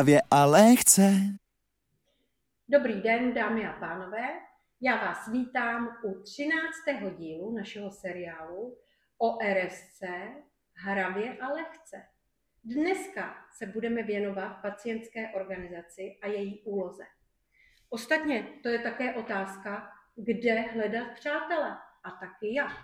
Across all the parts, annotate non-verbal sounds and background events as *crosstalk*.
Hravě a lehce. Dobrý den, dámy a pánové. Já vás vítám u 13. dílu našeho seriálu o RSC Hravě a lehce. Dneska se budeme věnovat pacientské organizaci a její úloze. Ostatně to je také otázka, kde hledat přátele a taky jak.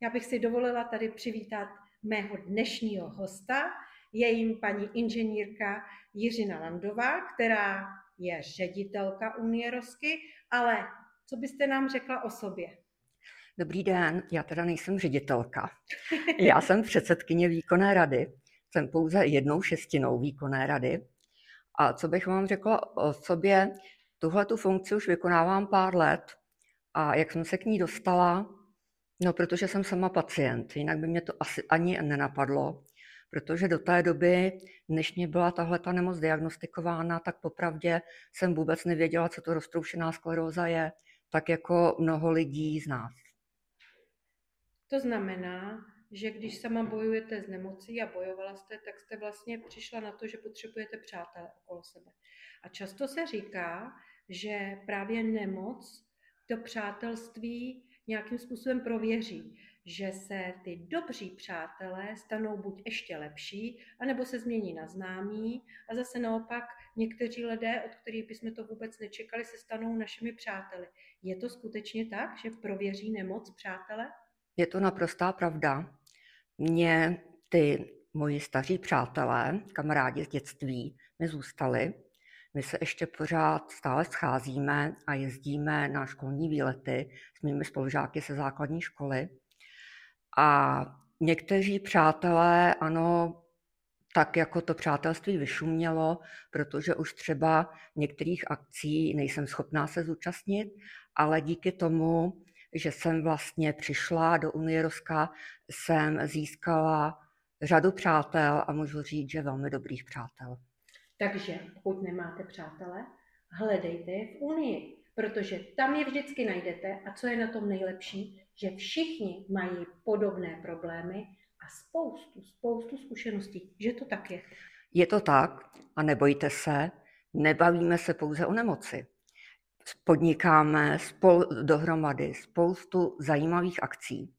Já bych si dovolila tady přivítat mého dnešního hosta, je jim paní inženýrka Jiřina Landová, která je ředitelka Unie Rosky, ale co byste nám řekla o sobě? Dobrý den, já teda nejsem ředitelka. *laughs* Já jsem předsedkyně výkonné rady. Jsem pouze jednou šestinou výkonné rady. A co bych vám řekla o sobě, tuhle tu funkci už vykonávám pár let. A jak jsem se k ní dostala? No, protože jsem sama pacient, jinak by mě to asi ani nenapadlo protože do té doby, než mě byla tahle ta nemoc diagnostikována, tak popravdě jsem vůbec nevěděla, co to roztroušená skleróza je, tak jako mnoho lidí z nás. To znamená, že když sama bojujete s nemocí a bojovala jste, tak jste vlastně přišla na to, že potřebujete přátelé okolo sebe. A často se říká, že právě nemoc to přátelství nějakým způsobem prověří že se ty dobří přátelé stanou buď ještě lepší, anebo se změní na známí a zase naopak někteří lidé, od kterých bychom to vůbec nečekali, se stanou našimi přáteli. Je to skutečně tak, že prověří nemoc přátele? Je to naprostá pravda. Mě ty moji staří přátelé, kamarádi z dětství, mi zůstali. My se ještě pořád stále scházíme a jezdíme na školní výlety s mými spolužáky se základní školy. A někteří přátelé, ano, tak jako to přátelství vyšumělo, protože už třeba některých akcí nejsem schopná se zúčastnit, ale díky tomu, že jsem vlastně přišla do Unie Ruska, jsem získala řadu přátel a můžu říct, že velmi dobrých přátel. Takže pokud nemáte přátele, hledejte je v Unii protože tam je vždycky najdete a co je na tom nejlepší, že všichni mají podobné problémy a spoustu, spoustu zkušeností, že to tak je. Je to tak a nebojte se, nebavíme se pouze o nemoci. Podnikáme spol, dohromady spoustu zajímavých akcí,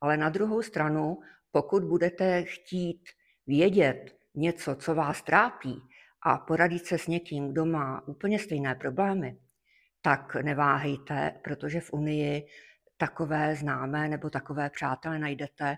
ale na druhou stranu, pokud budete chtít vědět něco, co vás trápí a poradit se s někým, kdo má úplně stejné problémy, tak neváhejte, protože v Unii takové známé nebo takové přátelé najdete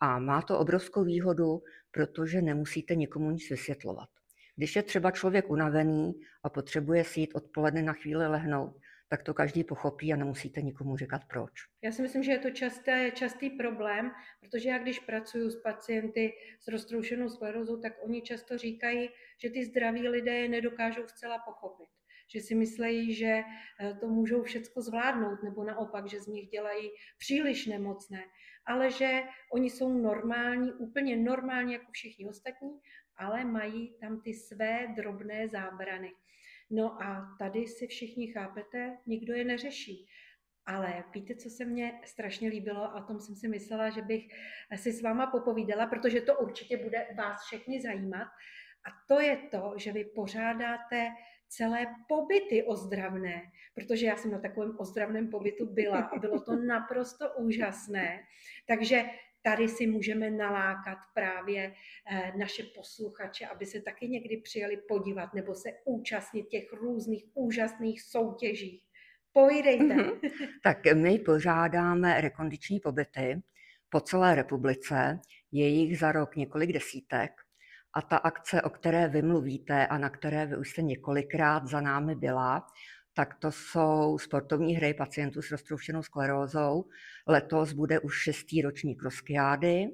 a má to obrovskou výhodu, protože nemusíte nikomu nic vysvětlovat. Když je třeba člověk unavený a potřebuje si jít odpoledne na chvíli lehnout, tak to každý pochopí a nemusíte nikomu říkat proč. Já si myslím, že je to časté, častý problém, protože já když pracuji s pacienty s roztroušenou sklerózou, tak oni často říkají, že ty zdraví lidé je nedokážou zcela pochopit že si myslejí, že eh, to můžou všecko zvládnout, nebo naopak, že z nich dělají příliš nemocné, ale že oni jsou normální, úplně normální jako všichni ostatní, ale mají tam ty své drobné zábrany. No a tady si všichni chápete, nikdo je neřeší. Ale víte, co se mně strašně líbilo a o tom jsem si myslela, že bych si s váma popovídala, protože to určitě bude vás všechny zajímat. A to je to, že vy pořádáte celé pobyty ozdravné, protože já jsem na takovém ozdravném pobytu byla a bylo to naprosto úžasné. Takže tady si můžeme nalákat právě eh, naše posluchače, aby se taky někdy přijeli podívat nebo se účastnit těch různých úžasných soutěží. Pojdejte. Mm-hmm. Tak my pořádáme rekondiční pobyty po celé republice, je jich za rok několik desítek a ta akce, o které vy mluvíte a na které vy už jste několikrát za námi byla, tak to jsou sportovní hry pacientů s roztroušenou sklerózou. Letos bude už šestý ročník Roskiády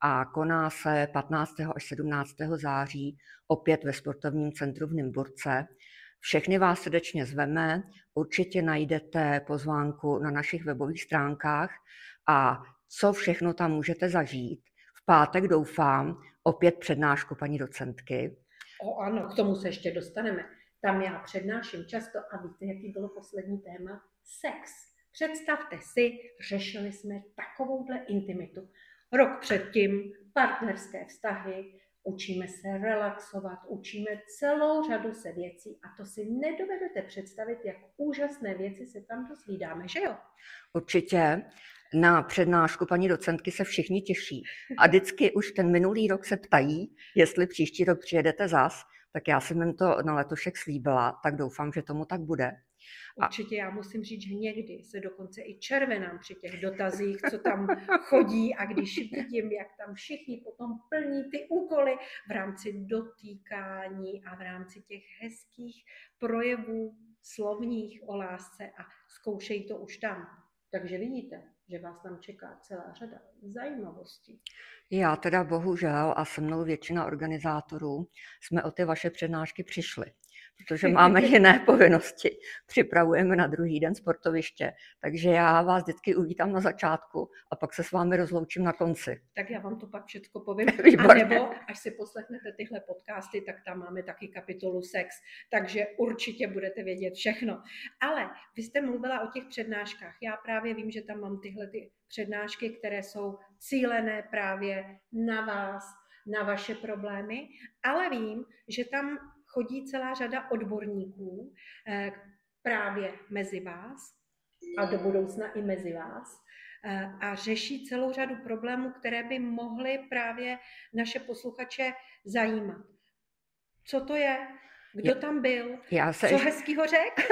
a koná se 15. až 17. září opět ve sportovním centru v Nymburce. Všechny vás srdečně zveme, určitě najdete pozvánku na našich webových stránkách a co všechno tam můžete zažít. V pátek doufám, opět přednášku paní docentky. O ano, k tomu se ještě dostaneme. Tam já přednáším často a víte, jaký bylo poslední téma? Sex. Představte si, řešili jsme takovouhle intimitu. Rok předtím partnerské vztahy učíme se relaxovat, učíme celou řadu se věcí a to si nedovedete představit, jak úžasné věci se tam dozvídáme, že jo? Určitě. Na přednášku paní docentky se všichni těší a vždycky už ten minulý rok se ptají, jestli příští rok přijedete zas, tak já jsem jim to na letošek slíbila, tak doufám, že tomu tak bude. Určitě já musím říct, že někdy se dokonce i červenám při těch dotazích, co tam chodí a když vidím, jak tam všichni potom plní ty úkoly v rámci dotýkání a v rámci těch hezkých projevů slovních o lásce a zkoušejí to už tam. Takže vidíte, že vás tam čeká celá řada zajímavostí. Já teda bohužel a se mnou většina organizátorů jsme o ty vaše přednášky přišli protože máme *laughs* jiné povinnosti. Připravujeme na druhý den sportoviště, takže já vás vždycky uvítám na začátku a pak se s vámi rozloučím na konci. Tak já vám to pak všechno povím. *laughs* A nebo až si poslechnete tyhle podcasty, tak tam máme taky kapitolu sex, takže určitě budete vědět všechno. Ale vy jste mluvila o těch přednáškách. Já právě vím, že tam mám tyhle ty přednášky, které jsou cílené právě na vás, na vaše problémy, ale vím, že tam chodí celá řada odborníků eh, právě mezi vás a do budoucna i mezi vás eh, a řeší celou řadu problémů, které by mohly právě naše posluchače zajímat. Co to je? Kdo tam byl? Já se Co hezkýho řek?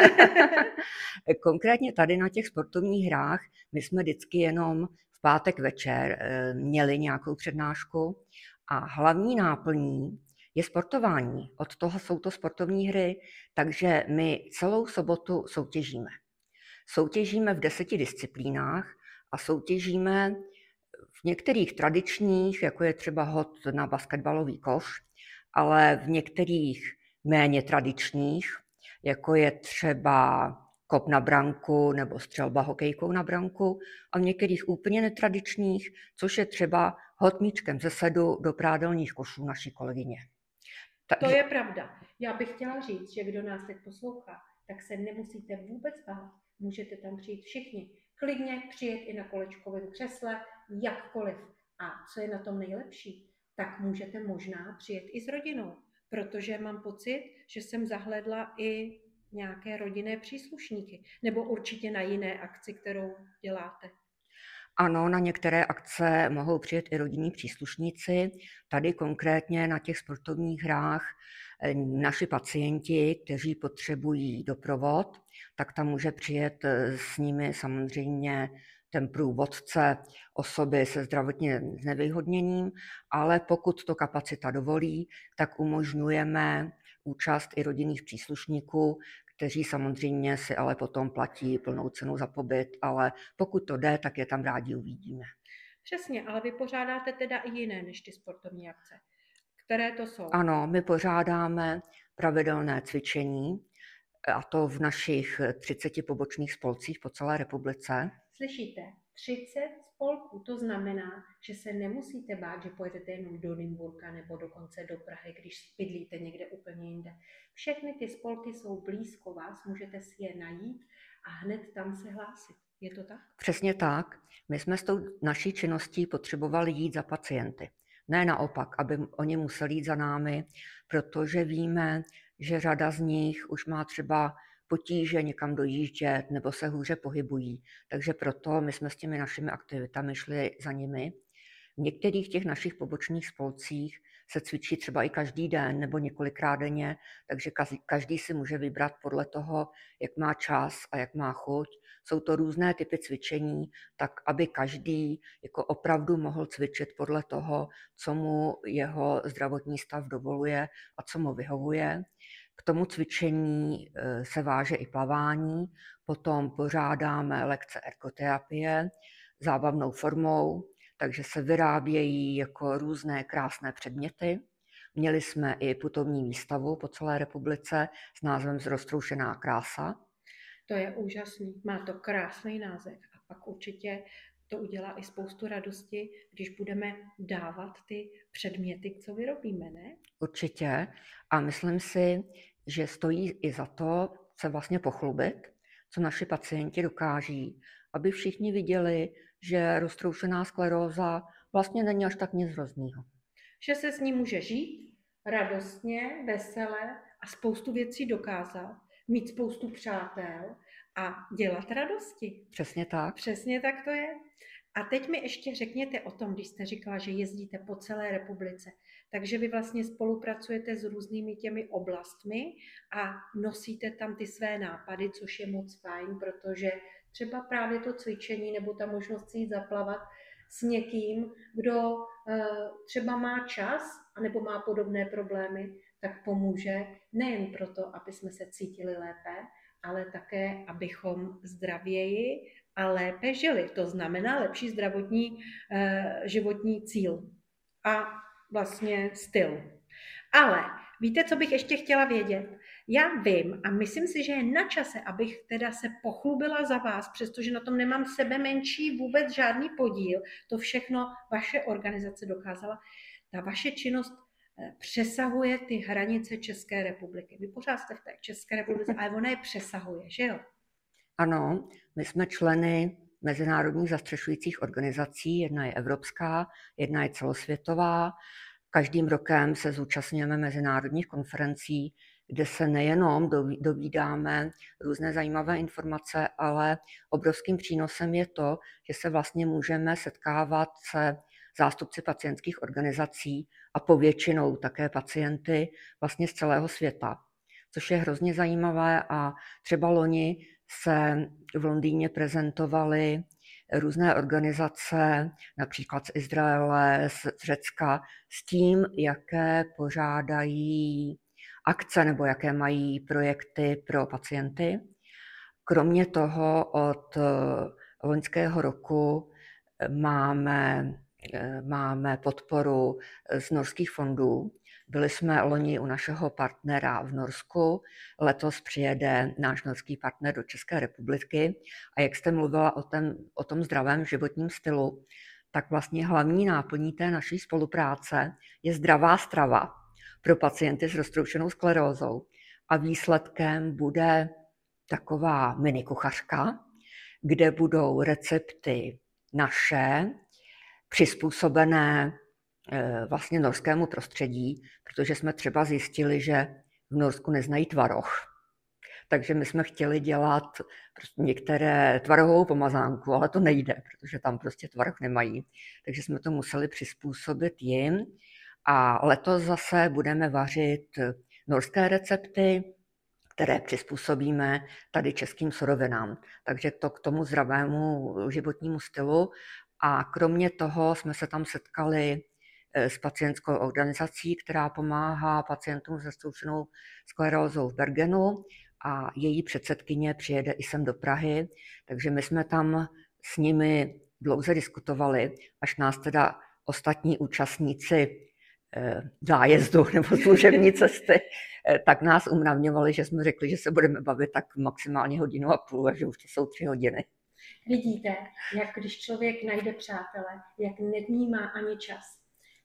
*laughs* Konkrétně tady na těch sportovních hrách my jsme vždycky jenom v pátek večer eh, měli nějakou přednášku a hlavní náplní je sportování. Od toho jsou to sportovní hry, takže my celou sobotu soutěžíme. Soutěžíme v deseti disciplínách a soutěžíme v některých tradičních, jako je třeba hod na basketbalový koš, ale v některých méně tradičních, jako je třeba kop na branku nebo střelba hokejkou na branku a v některých úplně netradičních, což je třeba hod míčkem ze sedu do prádelních košů naší kolegyně. Takže... To je pravda. Já bych chtěla říct, že kdo nás teď poslouchá, tak se nemusíte vůbec bát. Můžete tam přijít všichni. Klidně přijet i na kolečkovém křesle, jakkoliv. A co je na tom nejlepší, tak můžete možná přijet i s rodinou, protože mám pocit, že jsem zahledla i nějaké rodinné příslušníky, nebo určitě na jiné akci, kterou děláte. Ano, na některé akce mohou přijet i rodinní příslušníci. Tady konkrétně na těch sportovních hrách eh, naši pacienti, kteří potřebují doprovod, tak tam může přijet eh, s nimi samozřejmě ten průvodce osoby se zdravotně znevýhodněním, ale pokud to kapacita dovolí, tak umožňujeme účast i rodinných příslušníků, kteří samozřejmě si ale potom platí plnou cenu za pobyt, ale pokud to jde, tak je tam rádi uvidíme. Přesně, ale vy pořádáte teda i jiné než ty sportovní akce. Které to jsou? Ano, my pořádáme pravidelné cvičení, a to v našich 30 pobočných spolcích po celé republice. Slyšíte? 30 spolků. To znamená, že se nemusíte bát, že pojedete jenom do Nymburka nebo dokonce do Prahy, když bydlíte někde úplně jinde. Všechny ty spolky jsou blízko vás, můžete si je najít a hned tam se hlásit. Je to tak? Přesně tak. My jsme s tou naší činností potřebovali jít za pacienty. Ne naopak, aby oni museli jít za námi, protože víme, že řada z nich už má třeba potíže někam dojíždět nebo se hůře pohybují. Takže proto my jsme s těmi našimi aktivitami šli za nimi. V některých těch našich pobočných spolcích se cvičí třeba i každý den nebo několikrát denně, takže každý si může vybrat podle toho, jak má čas a jak má chuť. Jsou to různé typy cvičení, tak aby každý jako opravdu mohl cvičit podle toho, co mu jeho zdravotní stav dovoluje a co mu vyhovuje. K tomu cvičení e, se váže i plavání, potom pořádáme lekce ergoterapie zábavnou formou, takže se vyrábějí jako různé krásné předměty. Měli jsme i putovní výstavu po celé republice s názvem Zrostroušená krása. To je úžasný, má to krásný název a pak určitě to udělá i spoustu radosti, když budeme dávat ty předměty, co vyrobíme, ne? Určitě. A myslím si, že stojí i za to se vlastně pochlubit, co naši pacienti dokáží, aby všichni viděli, že roztroušená skleróza vlastně není až tak nic hroznýho. že se s ním může žít radostně, veselé a spoustu věcí dokázat, mít spoustu přátel a dělat radosti. Přesně tak. Přesně tak to je. A teď mi ještě řekněte o tom, když jste říkala, že jezdíte po celé republice. Takže vy vlastně spolupracujete s různými těmi oblastmi a nosíte tam ty své nápady, což je moc fajn, protože třeba právě to cvičení nebo ta možnost si jít zaplavat s někým, kdo eh, třeba má čas nebo má podobné problémy, tak pomůže nejen proto, aby jsme se cítili lépe, ale také, abychom zdravěji a lépe žili. To znamená lepší zdravotní eh, životní cíl a vlastně styl. Ale víte, co bych ještě chtěla vědět? Já vím a myslím si, že je na čase, abych teda se pochlubila za vás, přestože na tom nemám sebe menší vůbec žádný podíl. To všechno vaše organizace dokázala. Ta vaše činnost eh, přesahuje ty hranice České republiky. Vy pořád jste v té České republice, ale ona je přesahuje, že jo? Ano, my jsme členy mezinárodních zastřešujících organizací. Jedna je evropská, jedna je celosvětová. Každým rokem se zúčastňujeme mezinárodních konferencí, kde se nejenom dovídáme různé zajímavé informace, ale obrovským přínosem je to, že se vlastně můžeme setkávat se zástupci pacientských organizací a povětšinou také pacienty vlastně z celého světa, což je hrozně zajímavé a třeba loni se v Londýně prezentovaly různé organizace, například z Izraele, z Řecka, s tím, jaké pořádají akce nebo jaké mají projekty pro pacienty. Kromě toho od eh, loňského roku máme, eh, máme podporu z norských fondů. Byli jsme loni u našeho partnera v Norsku, letos přijede náš norský partner do České republiky a jak jste mluvila o, ten, o tom zdravém životním stylu, tak vlastně hlavní náplní té naší spolupráce je zdravá strava pro pacienty s roztroušenou sklerózou. A výsledkem bude taková mini kuchařka, kde budou recepty naše, přizpůsobené vlastně norskému prostředí, protože jsme třeba zjistili, že v Norsku neznají tvaroh. Takže my jsme chtěli dělat některé tvarohovou pomazánku, ale to nejde, protože tam prostě tvaroh nemají. Takže jsme to museli přizpůsobit jim. A letos zase budeme vařit norské recepty, které přizpůsobíme tady českým surovinám. Takže to k tomu zdravému životnímu stylu. A kromě toho jsme se tam setkali eh, s pacientskou organizací, která pomáhá pacientům se stoučenou sklerózou v Bergenu a její předsedkyně přijede i sem do Prahy, takže my jsme tam s nimi dlouze diskutovali, až nás teda ostatní účastníci Eh, zájezdu *laughs* nebo služební cesty, eh, tak nás umravňovali, že jsme řekli, že se budeme bavit tak maximálně hodinu a půl a že už to jsou tři hodiny. Vidíte, jak když člověk najde přátele, jak nevnímá ani čas.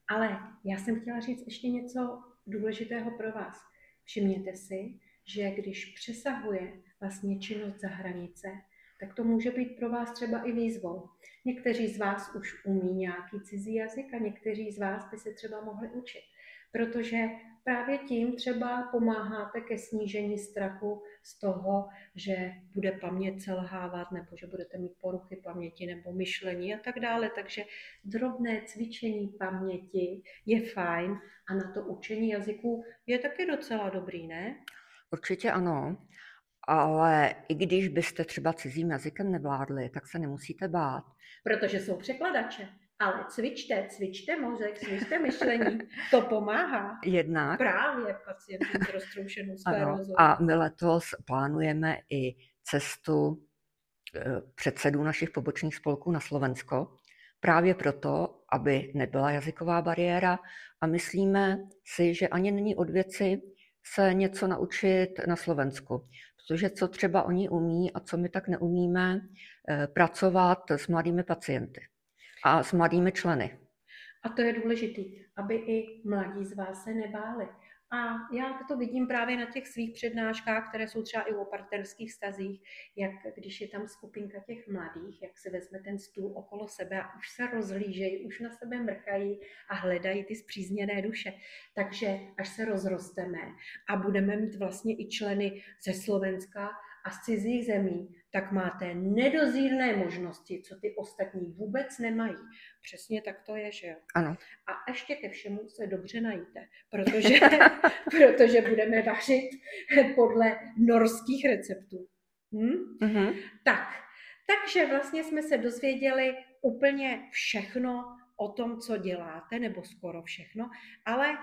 Ale já jsem chtěla říct ještě něco důležitého pro vás. Všimněte si, že když přesahuje vlastně činnost za hranice, tak to může být pro vás třeba i výzvou. Někteří z vás už umí nějaký cizí jazyk a někteří z vás by se třeba mohli učit. Protože právě tím třeba pomáháte ke snížení strachu z toho, že bude paměť selhávat nebo že budete mít poruchy paměti nebo myšlení a tak dále. Takže drobné cvičení paměti je fajn a na to učení jazyků je taky docela dobrý, ne? Určitě ano. Ale i když byste třeba cizím jazykem nevládli, tak se nemusíte bát. Protože jsou překladače. Ale cvičte, cvičte mozek, cvičte myšlení, *laughs* to pomáhá. Jednak. Právě pacientům s roztroušenou sklerózou. A my letos plánujeme i cestu eh, předsedů našich pobočných spolků na Slovensko, právě proto, aby nebyla jazyková bariéra a myslíme si, že ani není od věci se něco naučit na Slovensku. Protože co třeba oni umí a co my tak neumíme, eh, pracovat s mladými pacienty a s mladými členy. A to je důležité, aby i mladí z vás se nebáli, A já to vidím právě na těch svých přednáškách, které jsou třeba i o partnerských stazích, jak když je tam skupinka těch mladých, jak se vezme ten stůl okolo sebe a už se rozlížejí, už na sebe mrkají a hledají ty zpřízněné duše. Takže až se rozrosteme a budeme mít vlastně i členy ze Slovenska a z cizích zemí, tak máte nedozírné možnosti, co ty ostatní vůbec nemají. Přesně tak to je, že jo? Ano. A ještě ke všemu se dobře najíte, protože, *laughs* protože budeme vařit podle norských receptů. Hm? Mm-hmm. Tak, takže vlastně jsme se dozvěděli úplně všechno o tom, co děláte, nebo skoro všechno, ale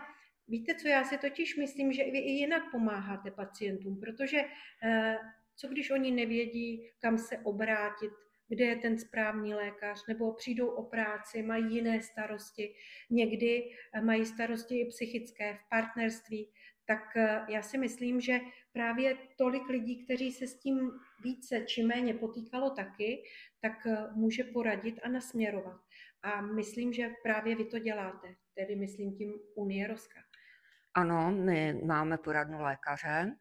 víte co, já si totiž myslím, že vy i jinak pomáháte pacientům, protože eh, co když oni nevědí, kam se obrátit, kde je ten správný lékař, nebo přijdou o práci, mají jiné starosti, někdy eh, mají starosti i psychické v partnerství, tak eh, já si myslím, že právě tolik lidí, kteří se s tím více či méně potýkalo taky, tak eh, může poradit a nasměrovat. A myslím, že právě vy to děláte, tedy myslím tím Unie Roska. Ano, my máme poradnu lékaře,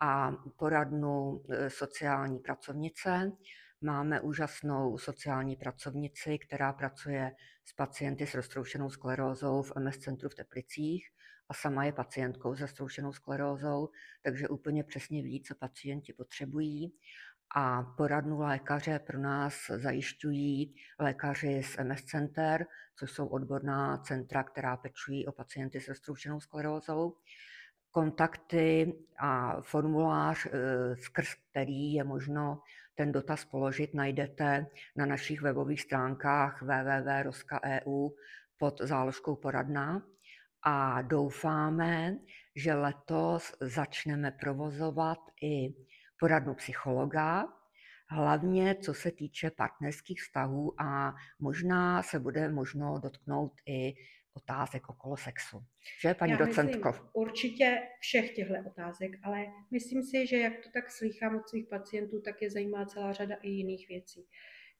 a poradnu e, sociální pracovnice. Máme úžasnou sociální pracovnici, která pracuje s pacienty s roztroušenou sklerózou v MS centru v Teplicích a sama je pacientkou se roztroušenou sklerózou, takže úplně přesně ví, co pacienti potřebují. A poradnu lékaře pro nás zajišťují lékaři z MS Center, což jsou odborná centra, která pečují o pacienty s roztroušenou sklerózou kontakty a formulář, eh, skrz který je možno ten dotaz položit, najdete na našich webových stránkách www.roska.eu pod záložkou poradna. A doufáme, že letos začneme provozovat i poradnu psychologa, hlavně co se týče partnerských vztahů a možná se bude možno dotknout i otázek okolo sexu. Že, paní Já docentko? Myslím, určitě všech těchto otázek, ale myslím si, že jak to tak slýchám od svých pacientů, tak je zajímá celá řada i jiných věcí.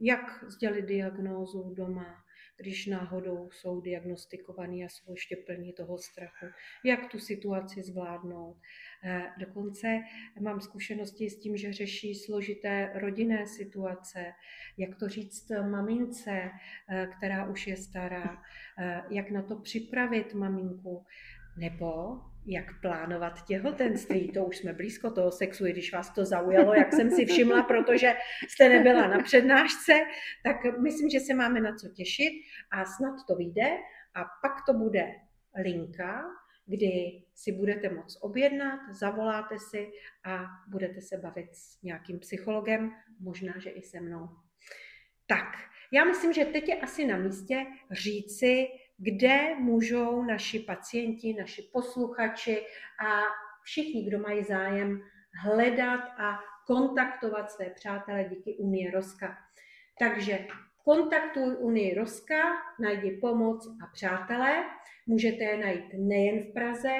Jak sdělit diagnózu doma, když náhodou jsou diagnostikovaní a jsou ještě plní toho strachu, jak tu situaci zvládnout. Eh, dokonce mám zkušenosti s tím, že řeší složité rodinné situace, jak to říct mamince, eh, která už je stará, eh, jak na to připravit maminku, nebo jak plánovat těhotenství. To už jsme blízko toho sexu, i když vás to zaujalo, jak jsem si všimla, protože jste nebyla na přednášce, tak myslím, že se máme na co těšit a snad to vyjde. A pak to bude linka, kdy si budete moct objednat, zavoláte si a budete se bavit s nějakým psychologem, možná, že i se mnou. Tak, já myslím, že teď je asi na místě říci, kde můžou naši pacienti, naši posluchači a všichni, kdo mají zájem, hledat a kontaktovat své přátele díky Unie Roska. Takže kontaktuj Unii Roska, najdi pomoc a přátelé. Můžete je najít nejen v Praze,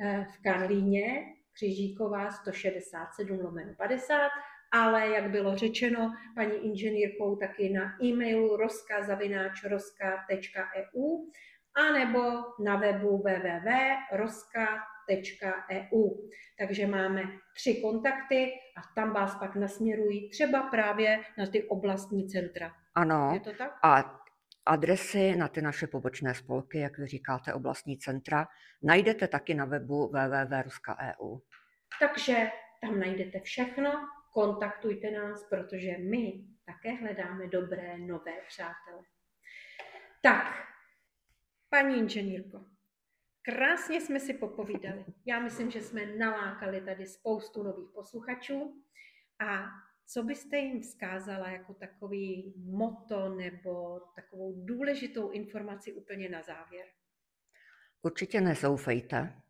eh, v Karlíně, Křižíková 167 lomeno 50, ale jak bylo řečeno paní inženýrkou, taky na e-mailu roska.roska.eu a nebo na webu www.roska.eu. Takže máme tři kontakty a tam vás pak nasměrují třeba právě na ty oblastní centra. Ano. Je to tak? A adresy na ty naše pobočné spolky, jak vy říkáte, oblastní centra, najdete taky na webu www.ruska.eu. Takže tam najdete všechno, kontaktujte nás, protože my také hledáme dobré, nové přátele. Tak, paní inženýrko, krásně jsme si popovídali. Já myslím, že jsme nalákali tady spoustu nových posluchačů a co byste jim vzkázala jako takový moto nebo takovou důležitou informaci úplně na závěr? Určitě nezoufejte.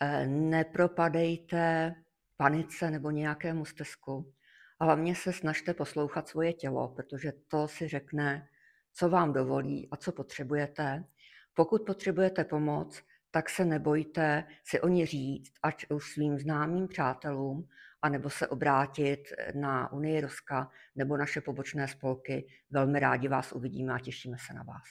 Eh, nepropadejte panice nebo nějakému stezku. A hlavně se snažte poslouchat svoje tělo, protože to si řekne, co vám dovolí a co potřebujete. Pokud potřebujete pomoc, tak se nebojte si o ní říct, ať už svým známým přátelům, anebo se obrátit na Unii Ruska nebo naše pobočné spolky. Velmi rádi vás uvidíme a těšíme se na vás.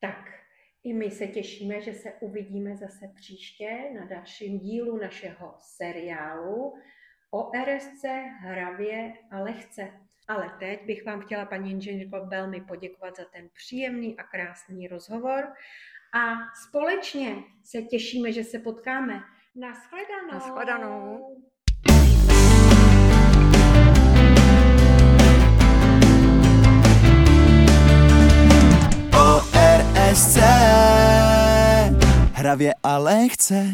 Tak, I my se těšíme, že se uvidíme zase příště na dalším dílu našeho seriálu o RSC hravě a lehce. Ale teď bych vám chtěla, paní inženýrko, velmi poděkovat za ten příjemný a krásný rozhovor a společně se těšíme, že se potkáme. Naschledanou. Naschledanou. ORSC Hravě a lehce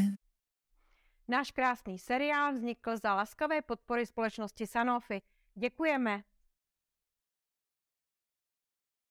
Náš krásný seriál vznikl za laskavé podpory společnosti Sanofi. Děkujeme.